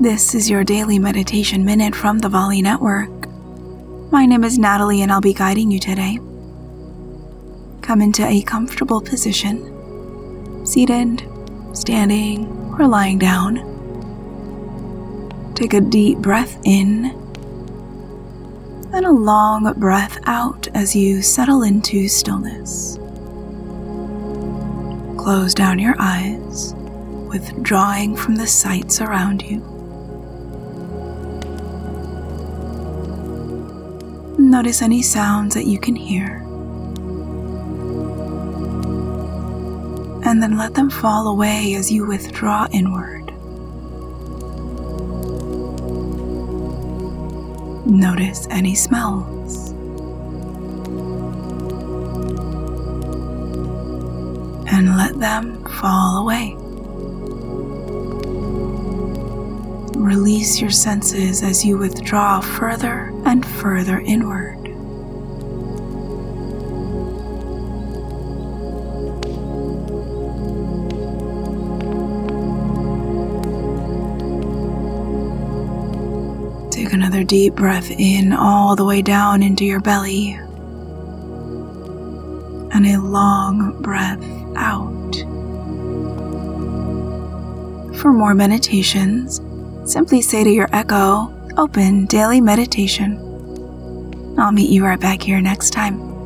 This is your daily meditation minute from the Volley Network. My name is Natalie and I'll be guiding you today. Come into a comfortable position, seated, standing, or lying down. Take a deep breath in and a long breath out as you settle into stillness. Close down your eyes, withdrawing from the sights around you. Notice any sounds that you can hear. And then let them fall away as you withdraw inward. Notice any smells. And let them fall away. Release your senses as you withdraw further and further inward. Take another deep breath in all the way down into your belly and a long breath out. For more meditations, simply say to your echo, Open Daily Meditation. I'll meet you right back here next time.